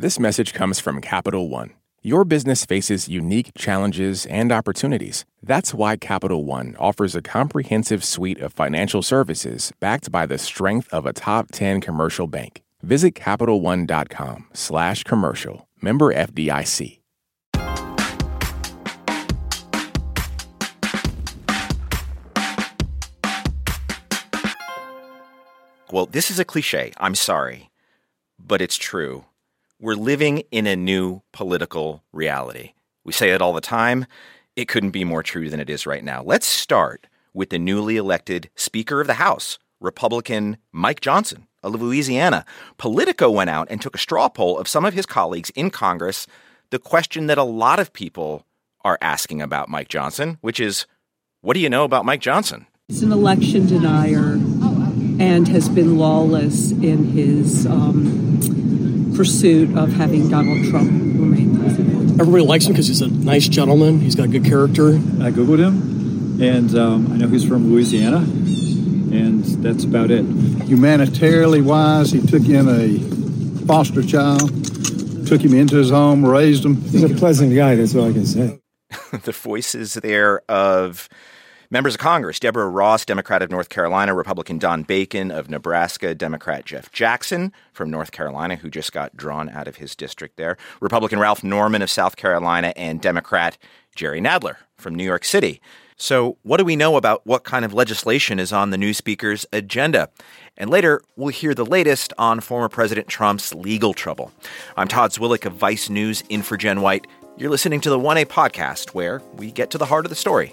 This message comes from Capital One. Your business faces unique challenges and opportunities. That's why Capital One offers a comprehensive suite of financial services backed by the strength of a top 10 commercial bank. Visit CapitalOne.com slash commercial. Member FDIC. Well, this is a cliche. I'm sorry. But it's true. We're living in a new political reality. We say it all the time. It couldn't be more true than it is right now. Let's start with the newly elected Speaker of the House, Republican Mike Johnson of Louisiana. Politico went out and took a straw poll of some of his colleagues in Congress. The question that a lot of people are asking about Mike Johnson, which is, what do you know about Mike Johnson? He's an election denier and has been lawless in his um, pursuit of having Donald Trump remain president. Everybody likes him because he's a nice gentleman. He's got good character. I googled him, and um, I know he's from Louisiana, and that's about it. Humanitarily wise, he took in a foster child, took him into his home, raised him. He's a pleasant guy. That's all I can say. the voices there of Members of Congress Deborah Ross, Democrat of North Carolina, Republican Don Bacon of Nebraska, Democrat Jeff Jackson from North Carolina, who just got drawn out of his district there, Republican Ralph Norman of South Carolina, and Democrat Jerry Nadler from New York City. So, what do we know about what kind of legislation is on the new speaker's agenda? And later, we'll hear the latest on former President Trump's legal trouble. I'm Todd Zwillich of Vice News in for Jen White. You're listening to the 1A podcast, where we get to the heart of the story.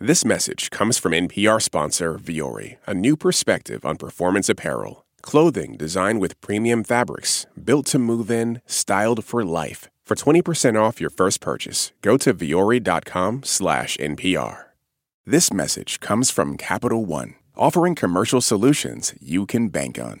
This message comes from NPR sponsor Vuori, a new perspective on performance apparel. Clothing designed with premium fabrics, built to move in, styled for life. For 20% off your first purchase, go to vuori.com slash NPR. This message comes from Capital One, offering commercial solutions you can bank on.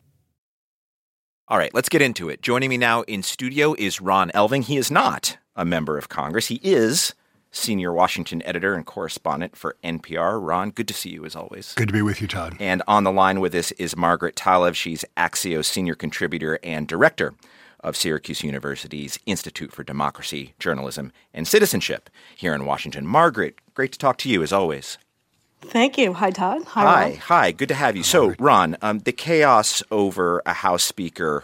All right, let's get into it. Joining me now in studio is Ron Elving. He is not a member of Congress. He is senior Washington editor and correspondent for NPR. Ron, good to see you as always. Good to be with you, Todd. And on the line with us is Margaret Talev. She's Axios senior contributor and director of Syracuse University's Institute for Democracy, Journalism, and Citizenship here in Washington. Margaret, great to talk to you as always. Thank you. Hi, Todd. Hi, hi. Ron. Hi. Good to have you. So, Ron, um, the chaos over a House Speaker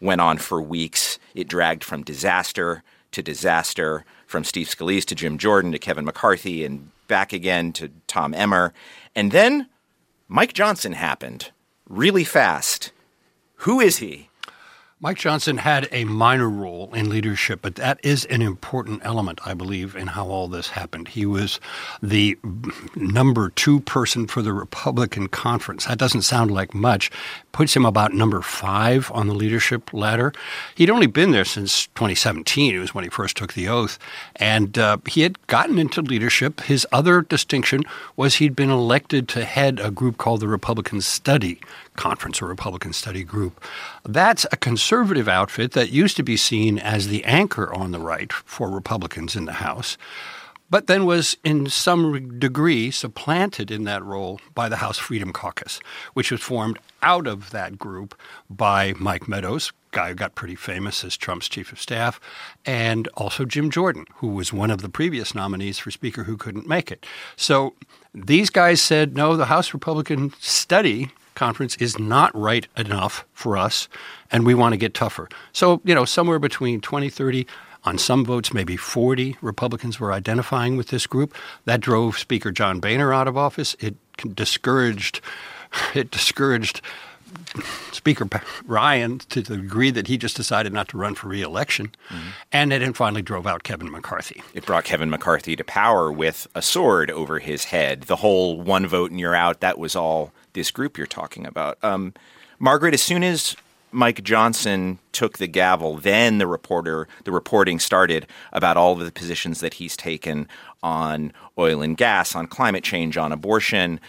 went on for weeks. It dragged from disaster to disaster, from Steve Scalise to Jim Jordan to Kevin McCarthy, and back again to Tom Emmer. And then Mike Johnson happened really fast. Who is he? Mike Johnson had a minor role in leadership, but that is an important element, I believe, in how all this happened. He was the number two person for the Republican conference. That doesn't sound like much, puts him about number five on the leadership ladder. He'd only been there since 2017. It was when he first took the oath. And uh, he had gotten into leadership. His other distinction was he'd been elected to head a group called the Republican Study Conference or Republican Study Group. That's a conservative outfit that used to be seen as the anchor on the right for Republicans in the House, but then was in some degree supplanted in that role by the House Freedom Caucus, which was formed out of that group by Mike Meadows, guy who got pretty famous as Trump's chief of staff, and also Jim Jordan, who was one of the previous nominees for Speaker who couldn't make it. So these guys said, no, the House Republican study conference is not right enough for us, and we want to get tougher. So, you know, somewhere between 20, 30, On some votes, maybe 40 Republicans were identifying with this group. That drove Speaker John Boehner out of office. It discouraged it discouraged Speaker Ryan to the degree that he just decided not to run for reelection, mm-hmm. and it finally drove out Kevin McCarthy. It brought Kevin McCarthy to power with a sword over his head. The whole one vote and you're out, that was all this group you're talking about. Um, Margaret, as soon as Mike Johnson took the gavel, then the reporter the reporting started about all of the positions that he's taken on oil and gas, on climate change, on abortion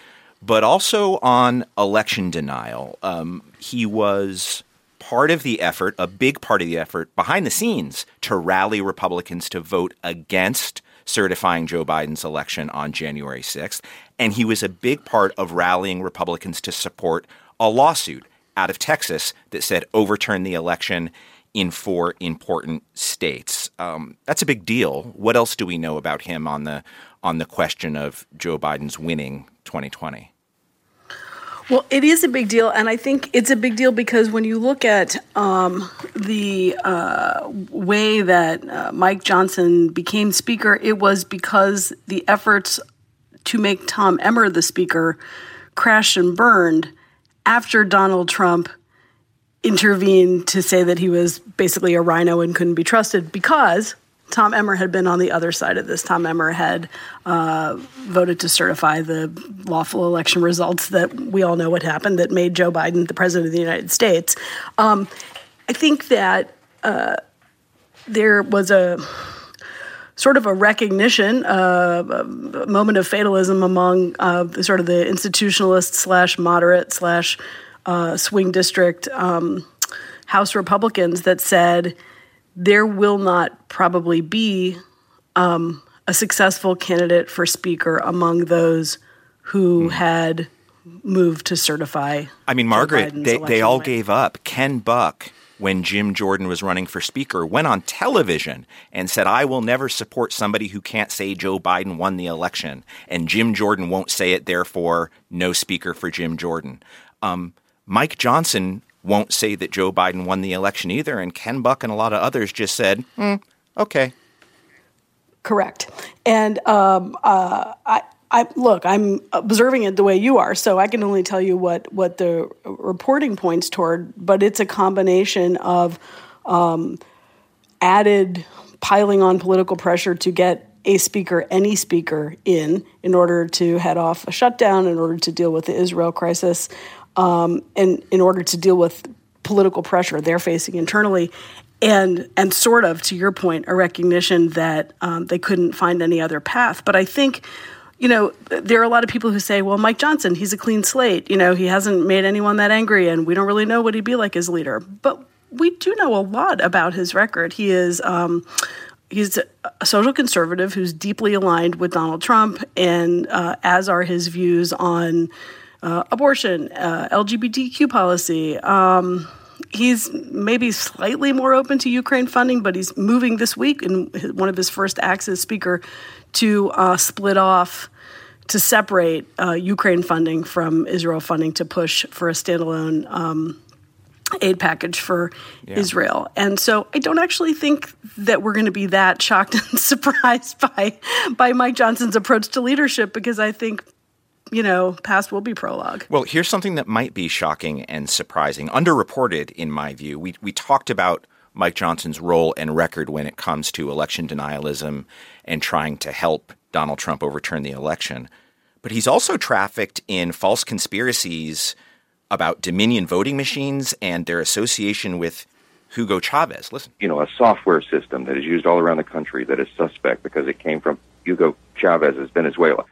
but also on election denial. Um, he was part of the effort, a big part of the effort behind the scenes to rally Republicans to vote against certifying Joe Biden's election on January 6th. And he was a big part of rallying Republicans to support a lawsuit out of Texas that said overturn the election in four important states. Um, that's a big deal. What else do we know about him on the on the question of Joe Biden's winning 2020? Well, it is a big deal, and I think it's a big deal because when you look at um, the uh, way that uh, Mike Johnson became Speaker, it was because the efforts to make Tom Emmer the Speaker crashed and burned after Donald Trump intervened to say that he was basically a RINO and couldn't be trusted because Tom Emmer had been on the other side of this. Tom Emmer had uh, voted to certify the lawful election results that we all know what happened that made Joe Biden the president of the United States. Um, I think that uh, there was a sort of a recognition, uh, a moment of fatalism among uh, sort of the institutionalist slash moderate slash uh, swing district um, House Republicans that said there will not probably be um, a successful candidate for speaker among those who mm. had moved to certify. I mean, Margaret, they, they all gave up. Ken Buck, when Jim Jordan was running for speaker, went on television and said, I will never support somebody who can't say Joe Biden won the election. And Jim Jordan won't say it, therefore, no speaker for Jim Jordan. Um, Mike Johnson won't say that Joe Biden won the election either. And Ken Buck and a lot of others just said, mm, okay. Correct. And um, uh, I, I look, I'm observing it the way you are, so I can only tell you what what the reporting points toward. But it's a combination of um, added piling on political pressure to get a speaker, any speaker, in in order to head off a shutdown, in order to deal with the Israel crisis, um, and in order to deal with political pressure they're facing internally, and and sort of to your point, a recognition that um, they couldn't find any other path. But I think. You know, there are a lot of people who say, well, Mike Johnson, he's a clean slate. You know, he hasn't made anyone that angry, and we don't really know what he'd be like as leader. But we do know a lot about his record. He is um, he's a social conservative who's deeply aligned with Donald Trump, and uh, as are his views on uh, abortion, uh, LGBTQ policy. Um, he's maybe slightly more open to Ukraine funding, but he's moving this week in one of his first acts as Speaker to uh, split off, to separate uh, Ukraine funding from Israel funding to push for a standalone. Um, aid package for yeah. Israel. And so I don't actually think that we're going to be that shocked and surprised by by Mike Johnson's approach to leadership because I think you know, past will be prologue. Well, here's something that might be shocking and surprising, underreported in my view. We we talked about Mike Johnson's role and record when it comes to election denialism and trying to help Donald Trump overturn the election. But he's also trafficked in false conspiracies about Dominion voting machines and their association with Hugo Chavez. Listen. You know, a software system that is used all around the country that is suspect because it came from Hugo Chavez's Venezuela.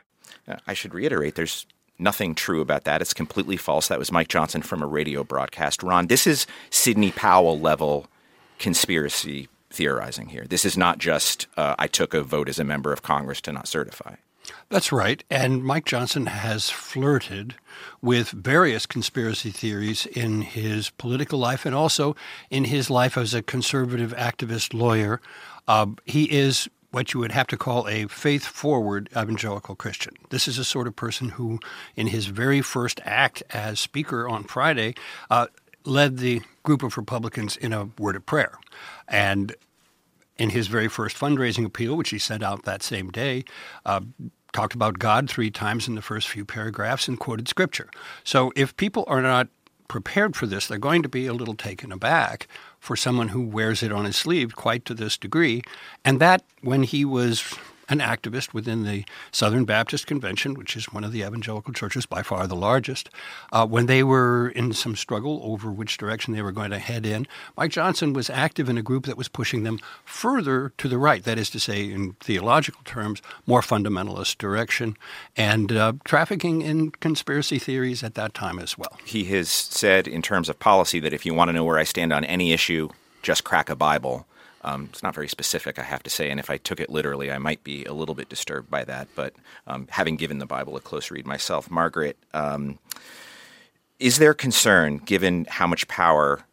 I should reiterate there's nothing true about that. It's completely false. That was Mike Johnson from a radio broadcast. Ron, this is Sidney Powell level conspiracy theorizing here. This is not just uh, I took a vote as a member of Congress to not certify. That's right. And Mike Johnson has flirted with various conspiracy theories in his political life and also in his life as a conservative activist lawyer. Uh, he is what you would have to call a faith forward evangelical Christian. This is a sort of person who, in his very first act as Speaker on Friday, uh, led the group of Republicans in a word of prayer. And in his very first fundraising appeal, which he sent out that same day, uh, talked about God three times in the first few paragraphs and quoted scripture. So if people are not prepared for this, they're going to be a little taken aback for someone who wears it on his sleeve quite to this degree. And that, when he was an activist within the Southern Baptist Convention, which is one of the evangelical churches, by far the largest. Uh, when they were in some struggle over which direction they were going to head in, Mike Johnson was active in a group that was pushing them further to the right, that is to say, in theological terms, more fundamentalist direction, and uh, trafficking in conspiracy theories at that time as well. He has said, in terms of policy, that if you want to know where I stand on any issue, just crack a Bible. Um, it's not very specific, I have to say, and if I took it literally, I might be a little bit disturbed by that. But um, having given the Bible a close read myself, Margaret, um, is there concern, given how much power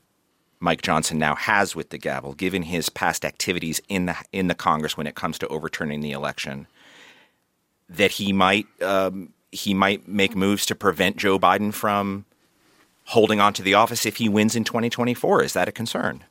Mike Johnson now has with the gavel, given his past activities in the in the Congress when it comes to overturning the election, that he might um, he might make moves to prevent Joe Biden from holding on to the office if he wins in 2024? Is that a concern?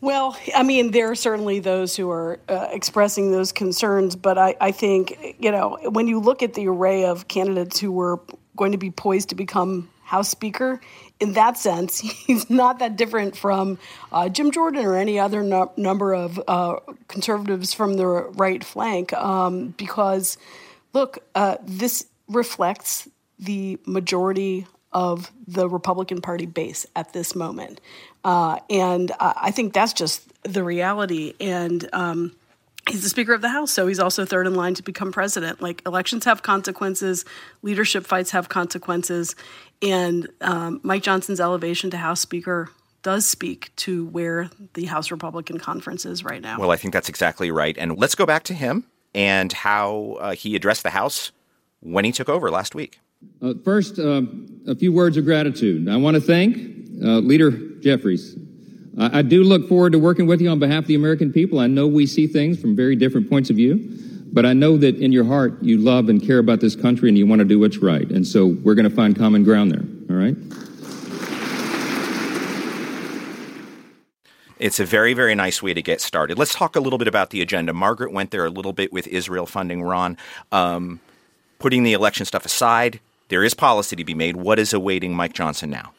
Well, I mean, there are certainly those who are uh, expressing those concerns, but I, I think, you know, when you look at the array of candidates who were going to be poised to become House Speaker, in that sense, he's not that different from uh, Jim Jordan or any other no- number of uh, conservatives from the right flank. Um, because, look, uh, this reflects the majority of the Republican Party base at this moment. Uh, and I think that's just the reality. And um, he's the Speaker of the House, so he's also third in line to become president. Like elections have consequences, leadership fights have consequences, and um, Mike Johnson's elevation to House Speaker does speak to where the House Republican conference is right now. Well, I think that's exactly right. And let's go back to him and how uh, he addressed the House when he took over last week. Uh, first, uh, a few words of gratitude. I want to thank uh, Leader Jeffries. I, I, do look forward to working with you on behalf of the American people. I know we see things from very different points of view, but I know that in your heart you love and care about this country and you want to do what's right. And so we're going to find common ground there. All right? It's a very, very nice way to get started. Let's talk a little bit about the agenda. Margaret went there a little bit with Israel funding, Ron. Um, putting the election stuff aside, there is policy to be made. What is awaiting Mike Johnson now?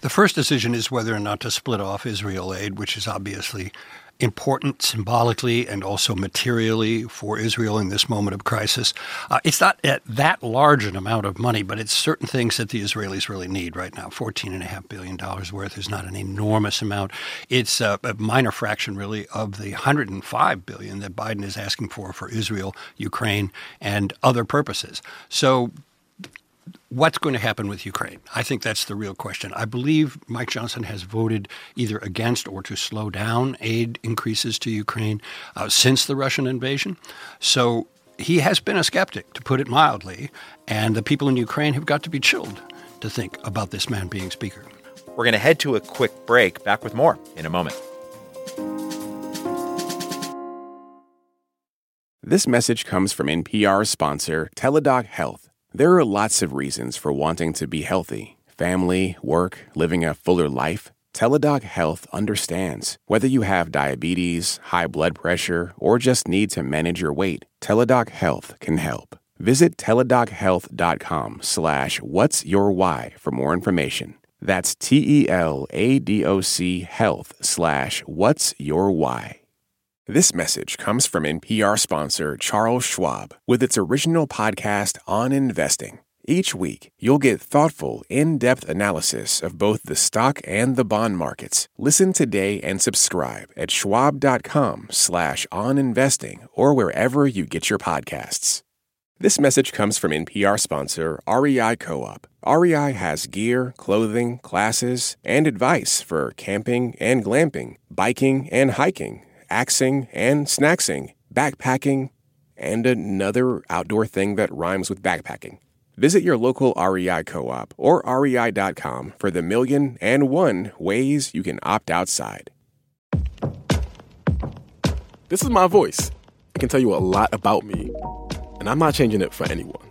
The first decision is whether or not to split off Israel aid, which is obviously important symbolically and also materially for Israel in this moment of crisis. Uh, it's not at that large an amount of money, but it's certain things that the Israelis really need right now. $14.5 billion worth is not an enormous amount. It's a, a minor fraction, really, of the 105 billion that Biden is asking for for Israel, Ukraine, and other purposes. So what's going to happen with Ukraine? I think that's the real question. I believe Mike Johnson has voted either against or to slow down aid increases to Ukraine uh, since the Russian invasion. So he has been a skeptic, to put it mildly, and the people in Ukraine have got to be chilled to think about this man being speaker. We're going to head to a quick break. Back with more in a moment. This message comes from NPR sponsor Teladoc Health. There are lots of reasons for wanting to be healthy family, work, living a fuller life. Teladoc Health understands. Whether you have diabetes, high blood pressure, or just need to manage your weight, Teladoc Health can help. Visit teladochealth.com slash what's your why for more information. That's T-E-L-A-D-O-C health slash what's your why. This message comes from NPR sponsor Charles Schwab with its original podcast on investing. Each week, you'll get thoughtful, in depth analysis of both the stock and the bond markets. Listen today and subscribe at schwab.com slash on investing or wherever you get your podcasts. This message comes from NPR sponsor REI Co op. REI has gear, clothing, classes, and advice for camping and glamping, biking and hiking axing and snacksing, backpacking, and another outdoor thing that rhymes with backpacking. Visit your local REI co op or rei.com for the million and one ways you can opt outside. This is my voice. I can tell you a lot about me, and I'm not changing it for anyone.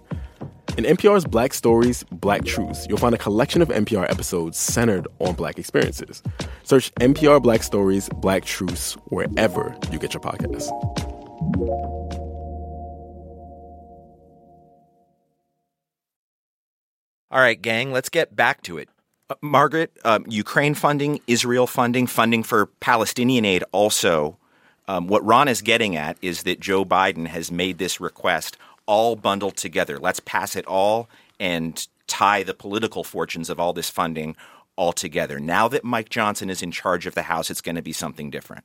In NPR's Black Stories, Black Truths, you'll find a collection of NPR episodes centered on Black experiences. Search NPR Black Stories, Black Truths wherever you get your podcasts. All right, gang, let's get back to it. Uh, Margaret, um, Ukraine funding, Israel funding, funding for Palestinian aid also. Um, what Ron is getting at is that Joe Biden has made this request all bundled together. Let's pass it all and tie the political fortunes of all this funding all together. Now that Mike Johnson is in charge of the House, it's going to be something different.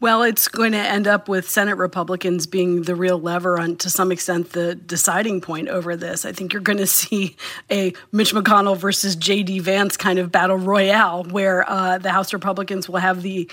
Well, it's going to end up with Senate Republicans being the real lever on, to some extent, the deciding point over this. I think you're going to see a Mitch McConnell versus J.D. Vance kind of battle royale where uh, the House Republicans will have the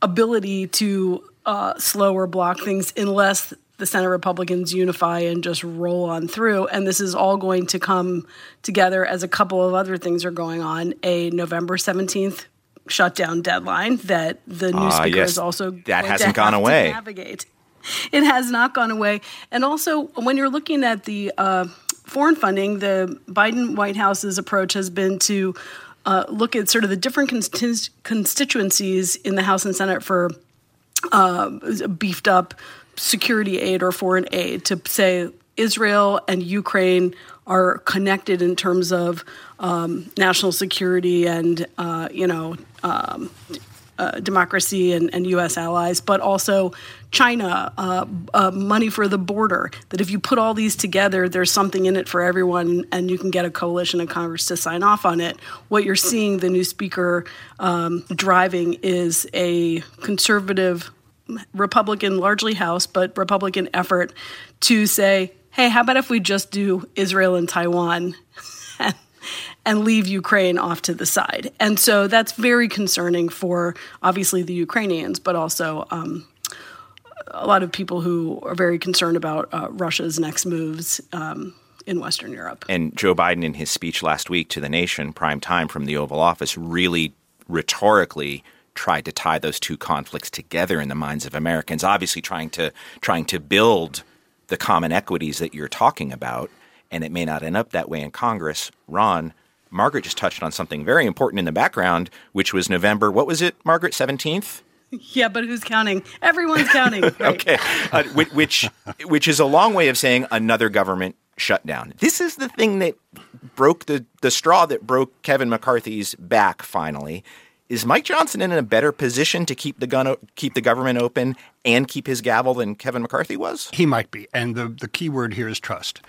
ability to uh, slow or block things unless the Senate Republicans unify and just roll on through. And this is all going to come together as a couple of other things are going on. A November 17th shutdown deadline that the new uh, speaker yes, is also that hasn't gone away. navigate. It has not gone away, and also when you're looking at the uh, foreign funding, the Biden White House's approach has been to uh, look at sort of the different constituencies in the House and Senate for uh, beefed up security aid or foreign aid to say Israel and Ukraine are connected in terms of um, national security and uh, you know um, uh, democracy and, and, U.S. allies, but also China, uh, uh, money for the border. That if you put all these together, there's something in it for everyone, and you can get a coalition of Congress to sign off on it. What you're seeing the new speaker um, driving is a conservative, Republican, largely House, but Republican effort to say, hey, how about if we just do Israel and Taiwan? and leave Ukraine off to the side. And so that's very concerning for obviously the Ukrainians, but also um, a lot of people who are very concerned about uh, Russia's next moves. Um, in Western Europe. And Joe Biden, in his speech last week to the nation, prime time from the Oval Office, really rhetorically tried to tie those two conflicts together in the minds of Americans. Obviously, trying to trying to build the common equities that you're talking about, and it may not end up that way in Congress. Ron, Margaret just touched on something very important in the background, which was November. What was it, Margaret? Seventeenth. Yeah, but who's counting? Everyone's counting. Right. okay, uh, which which is a long way of saying another government shutdown. This is the thing that broke the the straw that broke Kevin McCarthy's back. Finally, is Mike Johnson in a better position to keep the gun keep the government open and keep his gavel than Kevin McCarthy was? He might be, and the the key word here is trust.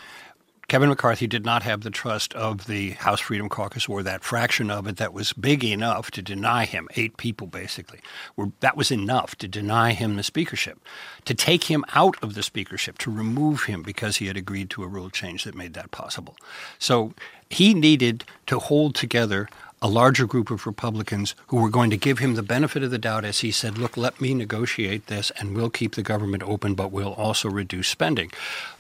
Kevin McCarthy did not have the trust of the House Freedom Caucus or that fraction of it that was big enough to deny him, eight people basically. Were, that was enough to deny him the speakership, to take him out of the speakership, to remove him because he had agreed to a rule change that made that possible. So he needed to hold together a larger group of Republicans who were going to give him the benefit of the doubt as he said, look, let me negotiate this and we'll keep the government open, but we'll also reduce spending.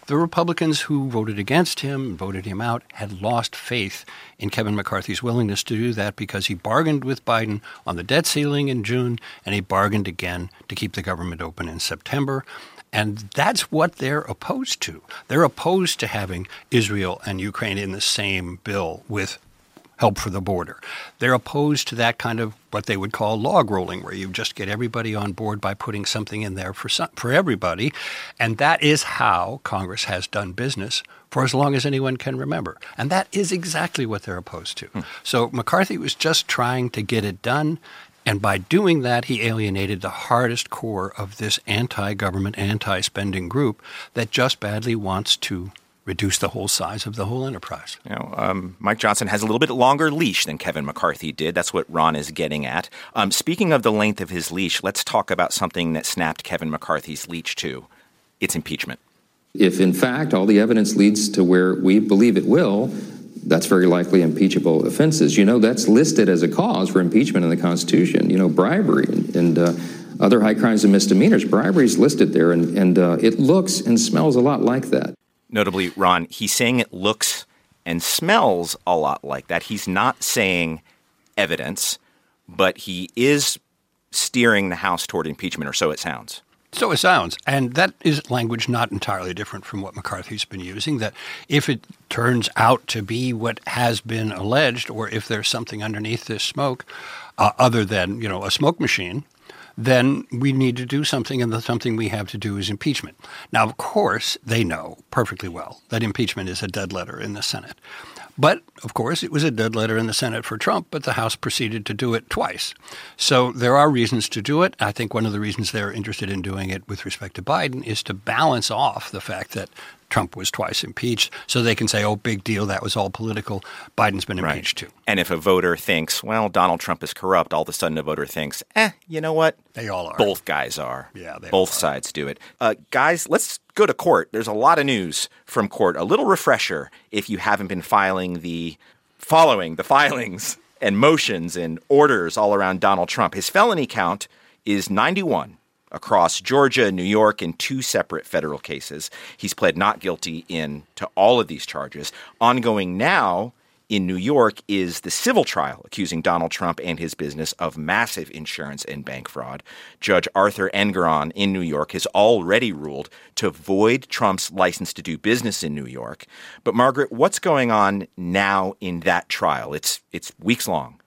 The Republicans who voted against him, voted him out, had lost faith in Kevin McCarthy's willingness to do that because he bargained with Biden on the debt ceiling in June and he bargained again to keep the government open in September. And that's what they're opposed to. They're opposed to having Israel and Ukraine in the same bill with help for the border. They're opposed to that kind of what they would call log rolling, where you just get everybody on board by putting something in there for some, for everybody, and that is how Congress has done business for as long as anyone can remember. And that is exactly what they're opposed to. Hmm. So McCarthy was just trying to get it done. And by doing that, he alienated the hardest core of this anti government, anti spending group that just badly wants to reduce the whole size of the whole enterprise. You know, um, Mike Johnson has a little bit longer leash than Kevin McCarthy did. That's what Ron is getting at. Um, speaking of the length of his leash, let's talk about something that snapped Kevin McCarthy's leash too. It's impeachment. If in fact all the evidence leads to where we believe it will, that's very likely impeachable offenses. You know, that's listed as a cause for impeachment in the Constitution. You know, bribery and, and uh, other high crimes and misdemeanors. Bribery is listed there, and, and uh, it looks and smells a lot like that notably, Ron, he's saying it looks and smells a lot like that. He's not saying evidence, but he is steering the House toward impeachment, or so it sounds. So it sounds. And that is language not entirely different from what McCarthy's been using. That if it turns out to be what has been alleged, or if there's something underneath this smoke uh, other than, you know, a smoke machine, then we need to do something, and the something we have to do is impeachment. Now, of course, they know perfectly well that impeachment is a dead letter in the Senate. But, of course, it was a dead letter in the Senate for Trump, but the House proceeded to do it twice. So there are reasons to do it. I think one of the reasons they're interested in doing it with respect to Biden is to balance off the fact that Trump was twice impeached, so they can say, oh, big deal, that was all political. Biden's been impeached right. too. And if a voter thinks, well, Donald Trump is corrupt, all of a sudden a voter thinks, eh, you know what? They all are. Both guys are. Yeah, Both sides do it. Uh, guys, let's go to court. There's a lot of news from court. A little refresher if you haven't been filing the following the filings and motions and orders all around Donald Trump. His felony count is 91 across Georgia, New York, in two separate federal cases. He's pled not guilty in to all of these charges. Ongoing now in New York is the civil trial accusing Donald Trump and his business of massive insurance and bank fraud. Judge Arthur Engoron in New York has already ruled to void Trump's license to do business in New York. But Margaret, what's going on now in that trial? It's it's weeks long.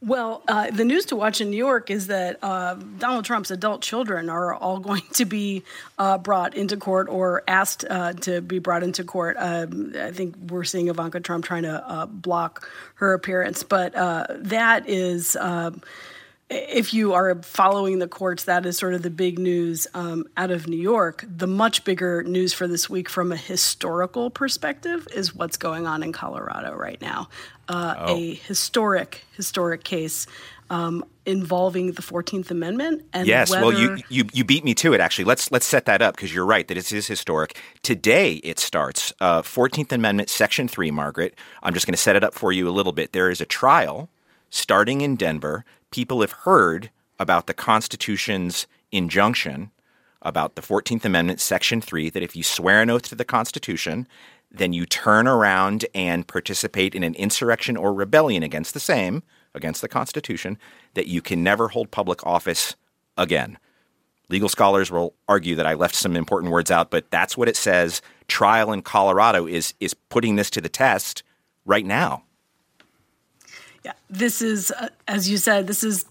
Well, uh, the news to watch in New York is that uh, Donald Trump's adult children are all going to be uh, brought into court or asked uh, to be brought into court. Um, I think we're seeing Ivanka Trump trying to uh, block her appearance, but uh, that is. If you are following the courts, that is sort of the big news um, out of New York. The much bigger news for this week, from a historical perspective, is what's going on in Colorado right now. Uh, oh. A historic, historic case um, involving the Fourteenth Amendment. And yes, whether... well, you, you you beat me to it. Actually, let's let's set that up because you're right that it is historic. Today it starts. Uh, Fourteenth Amendment, Section Three. Margaret, I'm just going to set it up for you a little bit. There is a trial starting in Denver people have heard about the Constitution's injunction about the 14th Amendment, Section 3, that if you swear an oath to the Constitution, then you turn around and participate in an insurrection or rebellion against the same, against the Constitution, that you can never hold public office again. Legal scholars will argue that I left some important words out, but that's what it says. Trial in Colorado is is putting this to the test right now. Yeah, this is, uh, as you said, this is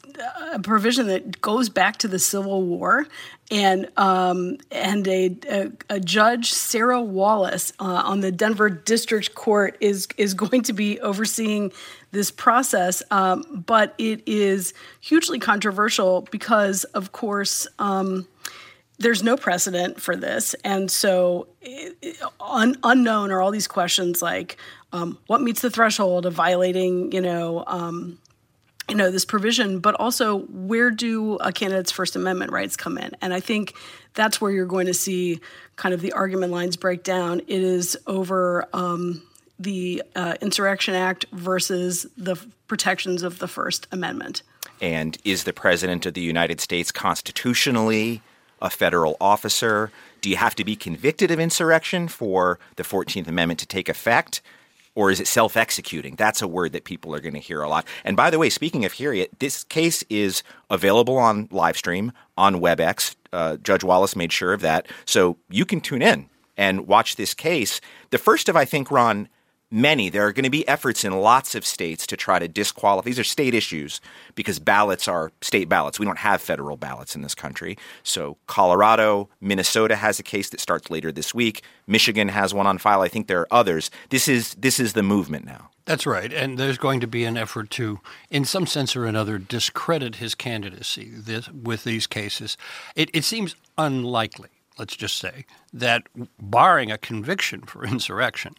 a provision that goes back to the Civil War, and um, and a, a, a, judge Sarah Wallace uh, on the Denver District Court is is going to be overseeing this process, um, but it is hugely controversial because, of course. Um, there's no precedent for this, and so un- unknown are all these questions like um, what meets the threshold of violating, you know, um, you know this provision, but also where do a candidate's First Amendment rights come in? And I think that's where you're going to see kind of the argument lines break down. It is over um, the uh, Insurrection Act versus the protections of the First Amendment. And is the President of the United States constitutionally a federal officer? Do you have to be convicted of insurrection for the 14th Amendment to take effect? Or is it self executing? That's a word that people are going to hear a lot. And by the way, speaking of hearing it, this case is available on live stream on WebEx. Uh, Judge Wallace made sure of that. So you can tune in and watch this case. The first of, I think, Ron, many. There are going to be efforts in lots of states to try to disqualify. These are state issues because ballots are state ballots. We don't have federal ballots in this country. So Colorado, Minnesota has a case that starts later this week. Michigan has one on file. I think there are others. This is this is the movement now. That's right. And there's going to be an effort to, in some sense or another, discredit his candidacy this, with these cases. It, it seems unlikely let's just say, that barring a conviction for insurrection,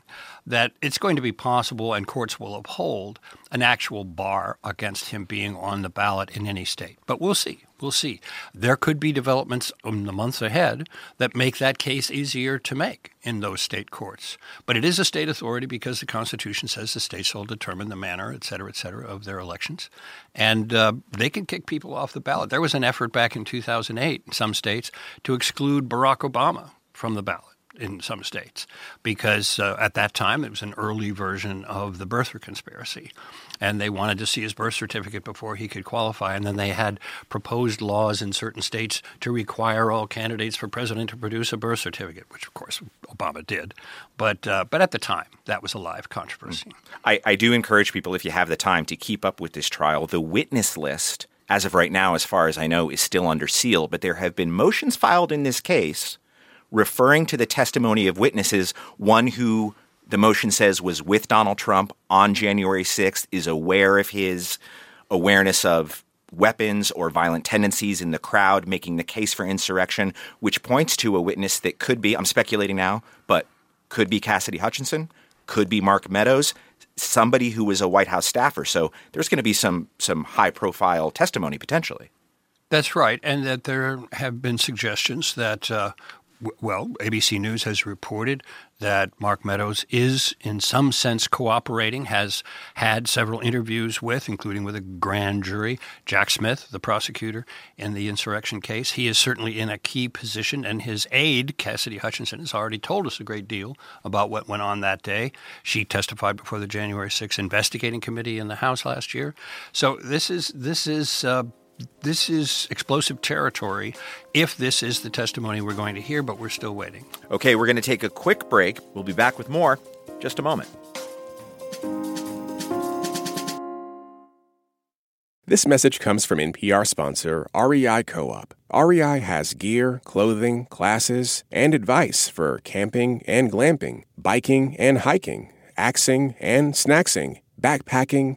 that it's going to be possible and courts will uphold an actual bar against him being on the ballot in any state. But we'll see. We'll see. There could be developments in the months ahead that make that case easier to make in those state courts. But it is a state authority because the Constitution says the states will determine the manner, et cetera, et cetera, of their elections. And uh, they can kick people off the ballot. There was an effort back in 2008 in some states to exclude Barack Obama from the ballot. In some states because uh, at that time it was an early version of the birther conspiracy. And they wanted to see his birth certificate before he could qualify. And then they had proposed laws in certain states to require all candidates for president to produce a birth certificate, which of course Obama did. But uh, but at the time, that was a live controversy. I, I do encourage people, if you have the time, to keep up with this trial. The witness list as of right now, as far as I know, is still under seal, but there have been motions filed in this case referring to the testimony of witnesses, one who the motion says was with Donald Trump on January 6th, is aware of his awareness of weapons or violent tendencies in the crowd, making the case for insurrection, which points to a witness that could be, I'm speculating now, but could be Cassidy Hutchinson, could be Mark Meadows, somebody who was a White House staffer. So there's going to be some some high profile testimony potentially. That's right, and that there have been suggestions that uh, well, ABC News has reported that Mark Meadows is, in some sense, cooperating, has had several interviews with, including with a grand jury, Jack Smith, the prosecutor in the insurrection case. He is certainly in a key position, and his aide, Cassidy Hutchinson, has already told us a great deal about what went on that day. She testified before the January 6th investigating committee in the House last year. So this is this is uh, this is explosive territory if this is the testimony we're going to hear, but we're still waiting. Okay, we're going to take a quick break. We'll be back with more just a moment. This message comes from NPR sponsor REI Co op. REI has gear, clothing, classes, and advice for camping and glamping, biking and hiking, axing and snacksing, backpacking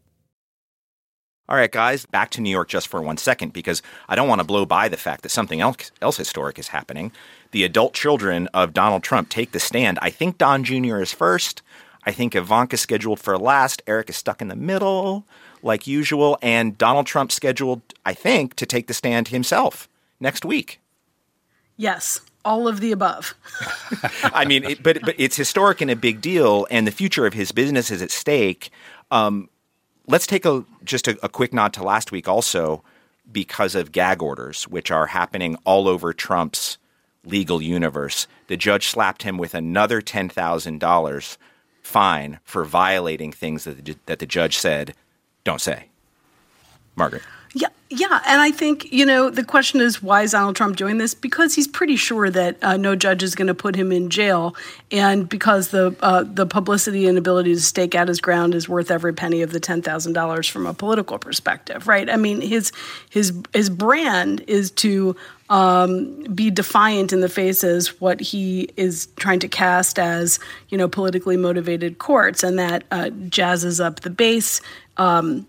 All right, guys, back to New York just for one second because I don't want to blow by the fact that something else, else historic is happening. The adult children of Donald Trump take the stand. I think Don Jr. is first. I think Ivanka scheduled for last. Eric is stuck in the middle, like usual. And Donald Trump scheduled, I think, to take the stand himself next week. Yes, all of the above. I mean, it, but but it's historic and a big deal, and the future of his business is at stake. Um, let's take a just a, a quick nod to last week also because of gag orders, which are happening all over Trump's legal universe. The judge slapped him with another ten thousand dollars fine for violating things that the, that the judge said don't say. Margaret. Yeah, yeah, and I think you know the question is why is Donald Trump doing this? Because he's pretty sure that uh, no judge is going to put him in jail, and because the uh, the publicity and ability to stake out his ground is worth every penny of the ten thousand dollars from a political perspective, right? I mean, his his his brand is to um, be defiant in the face faces what he is trying to cast as you know politically motivated courts, and that uh, jazzes up the base. Um,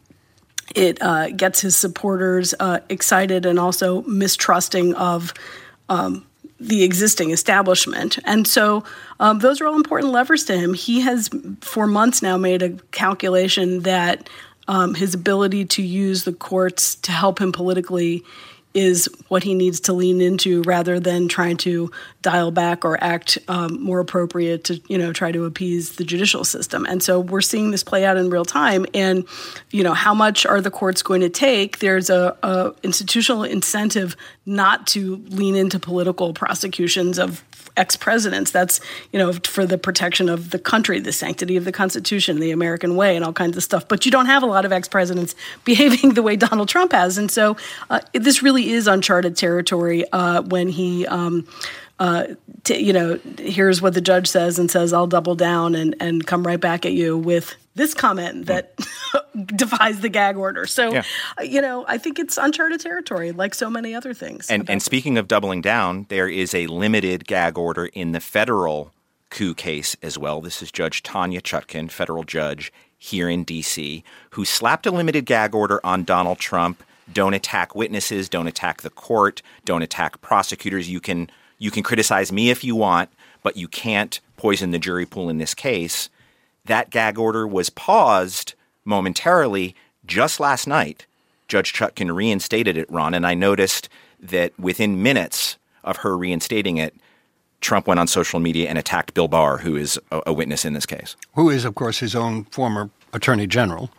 it uh, gets his supporters uh, excited and also mistrusting of um, the existing establishment. And so um, those are all important levers to him. He has, for months now, made a calculation that um, his ability to use the courts to help him politically is what he needs to lean into rather than trying to dial back or act um, more appropriate to you know try to appease the judicial system. And so we're seeing this play out in real time. And you know how much are the courts going to take? There's a, a institutional incentive not to lean into political prosecutions of ex-presidents. That's you know for the protection of the country the sanctity of the constitution the american way and all kinds of stuff. But you don't have a lot of ex-presidents behaving the way donald trump has. And so uh, this really is uncharted territory uh, when he um, uh, t- you know, here's what the judge says and says, I'll double down and, and come right back at you with this comment that defies the gag order. So, yeah. you know, I think it's uncharted territory, like so many other things. And, and speaking of doubling down, there is a limited gag order in the federal coup case as well. This is Judge Tanya Chutkan, federal judge here in D.C., who slapped a limited gag order on Donald Trump. Don't attack witnesses, don't attack the court, don't attack prosecutors. You can you can criticize me if you want, but you can't poison the jury pool in this case. That gag order was paused momentarily just last night. Judge Chutkan reinstated it, Ron, and I noticed that within minutes of her reinstating it, Trump went on social media and attacked Bill Barr, who is a, a witness in this case. Who is, of course, his own former attorney general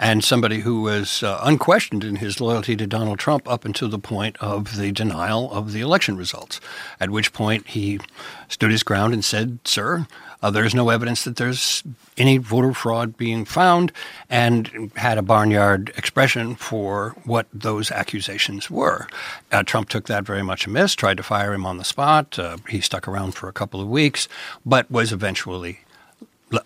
and somebody who was uh, unquestioned in his loyalty to Donald Trump up until the point of the denial of the election results, at which point he stood his ground and said, Sir, uh, there's no evidence that there's any voter fraud being found, and had a barnyard expression for what those accusations were. Uh, Trump took that very much amiss, tried to fire him on the spot. Uh, he stuck around for a couple of weeks, but was eventually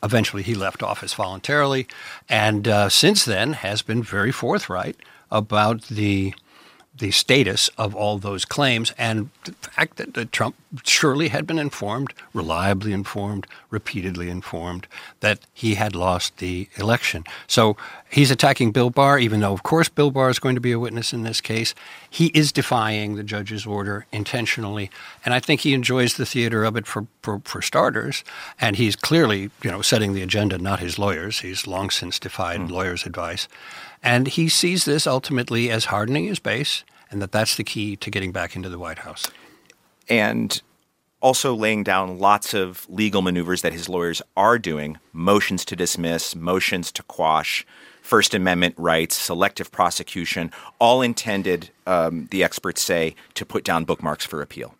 eventually he left office voluntarily, and uh, since then has been very forthright about the the status of all those claims and the fact that, that, Trump surely had been informed, reliably informed, repeatedly informed, that he had lost the election. So he's attacking Bill Barr, even though, of course, Bill Barr is going to be a witness in this case. He is defying the judge's order intentionally, and I think he enjoys the theater of it for, for, for starters. And he's clearly, you know, setting the agenda, not his lawyers. He's long since defied mm. lawyers' advice. And he sees this ultimately as hardening his base and that that's the key to getting back into the White House. And also laying down lots of legal maneuvers that his lawyers are doing motions to dismiss, motions to quash, First Amendment rights, selective prosecution, all intended, um, the experts say, to put down bookmarks for appeal.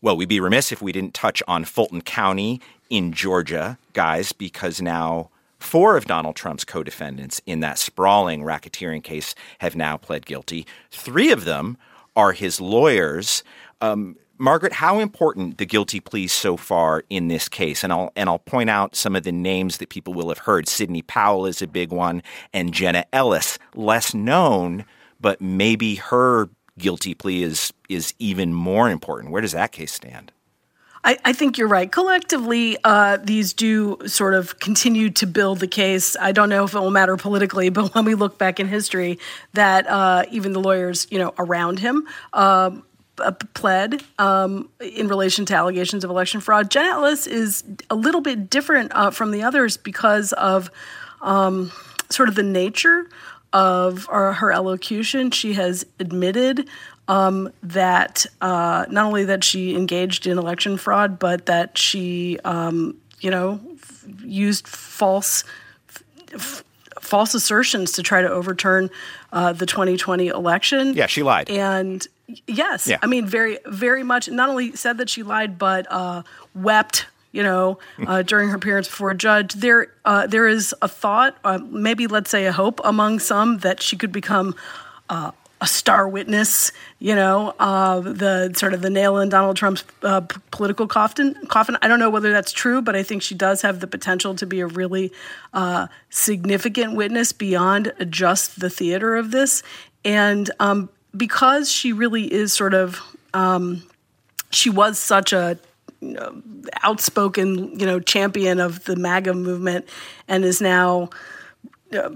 Well, we'd be remiss if we didn't touch on Fulton County in Georgia, guys, because now Four of Donald Trump's co defendants in that sprawling racketeering case have now pled guilty. Three of them are his lawyers. Um, Margaret, how important the guilty pleas so far in this case? And I'll and I'll point out some of the names that people will have heard. Sidney Powell is a big one, and Jenna Ellis, less known, but maybe her guilty plea is is even more important. Where does that case stand? I, I think you're right. Collectively, uh, these do sort of continue to build the case. I don't know if it will matter politically, but when we look back in history, that uh, even the lawyers, you know, around him. Um, uh, pled um, in relation to allegations of election fraud. Jenna Ellis is a little bit different uh, from the others because of um, sort of the nature of her allocution. She has admitted um, that uh, not only that she engaged in election fraud, but that she, um, you know, f- used false. F- false assertions to try to overturn uh, the 2020 election. Yeah, she lied. And yes, yeah. I mean, very, very much. Not only said that she lied, but uh, wept you know, uh, during her appearance before a judge. There, uh, there is a thought, uh, maybe let's say a hope among some that she could become uh, a star witness, you know, uh, the sort of the nail in Donald Trump's uh, p- political coffin. Coffin. I don't know whether that's true, but I think she does have the potential to be a really uh, significant witness beyond just the theater of this. And um, because she really is sort of, um, she was such a you know, outspoken, you know, champion of the MAGA movement, and is now uh, Uh,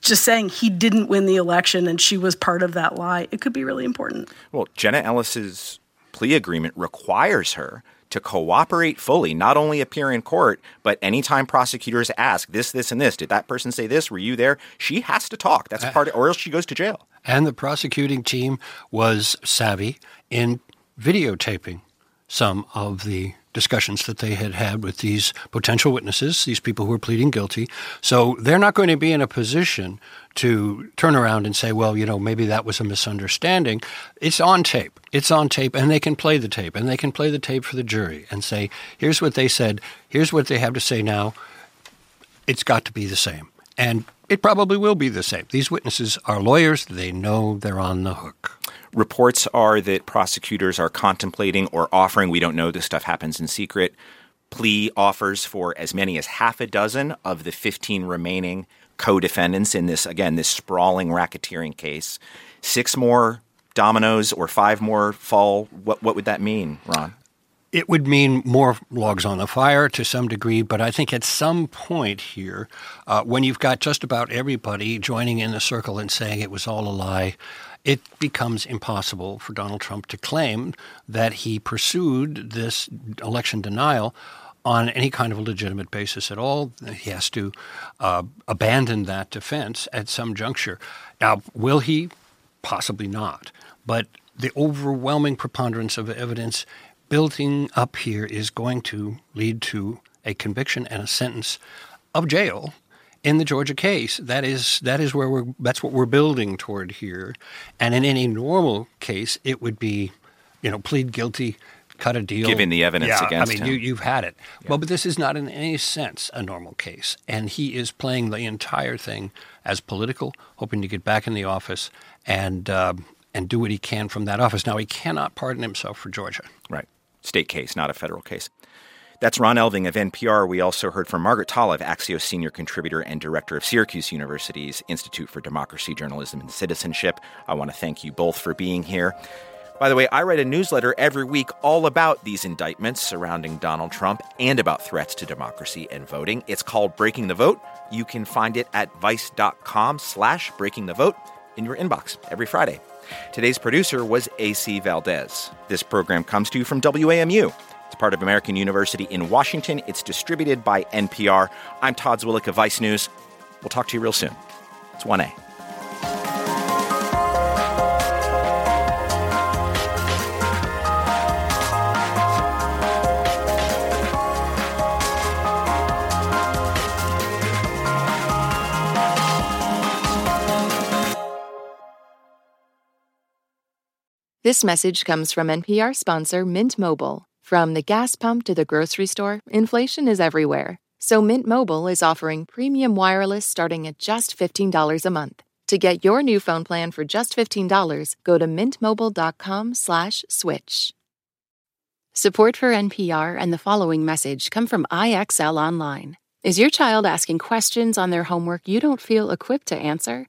just saying he didn't win the election and she was part of that lie, it could be really important. Well, Jenna Ellis's plea agreement requires her to cooperate fully, not only appear in court, but anytime prosecutors ask this, this, and this, did that person say this? Were you there? She has to talk. That's part of, or else she goes to jail. And the prosecuting team was savvy in videotaping some of the discussions that they had had with these potential witnesses, these people who are pleading guilty. So they're not going to be in a position to turn around and say, well, you know, maybe that was a misunderstanding. It's on tape. It's on tape, and they can play the tape, and they can play the tape for the jury and say, here's what they said, here's what they have to say now. It's got to be the same. And it probably will be the same. These witnesses are lawyers, they know they're on the hook. Reports are that prosecutors are contemplating or offering, we don't know, this stuff happens in secret, plea offers for as many as half a dozen of the 15 remaining co defendants in this, again, this sprawling racketeering case. Six more dominoes or five more fall. What, what would that mean, Ron? It would mean more logs on the fire to some degree, but I think at some point here, uh, when you've got just about everybody joining in the circle and saying it was all a lie, it becomes impossible for Donald Trump to claim that he pursued this election denial on any kind of a legitimate basis at all. He has to uh, abandon that defense at some juncture. Now, will he? Possibly not. But the overwhelming preponderance of evidence building up here is going to lead to a conviction and a sentence of jail in the Georgia case. That is that is where we're that's what we're building toward here. And in any normal case, it would be, you know, plead guilty, cut a deal. Given the evidence yeah, against I mean, him. You, you've had it. Yeah. Well, but this is not in any sense a normal case. And he is playing the entire thing as political, hoping to get back in the office and uh, and do what he can from that office. Now, he cannot pardon himself for Georgia. Right. State case, not a federal case. That's Ron Elving of NPR. We also heard from Margaret Talev, Axios senior contributor and director of Syracuse University's Institute for Democracy, Journalism, and Citizenship. I want to thank you both for being here. By the way, I write a newsletter every week all about these indictments surrounding Donald Trump and about threats to democracy and voting. It's called Breaking the Vote. You can find it at vice.com slash breaking the vote in your inbox every Friday. Today's producer was AC Valdez. This program comes to you from WAMU. It's part of American University in Washington. It's distributed by NPR. I'm Todd Zwillich of Vice News. We'll talk to you real soon. It's 1A. This message comes from NPR sponsor Mint Mobile. From the gas pump to the grocery store, inflation is everywhere. So Mint Mobile is offering premium wireless starting at just $15 a month. To get your new phone plan for just $15, go to mintmobile.com/switch. Support for NPR and the following message come from IXL Online. Is your child asking questions on their homework you don't feel equipped to answer?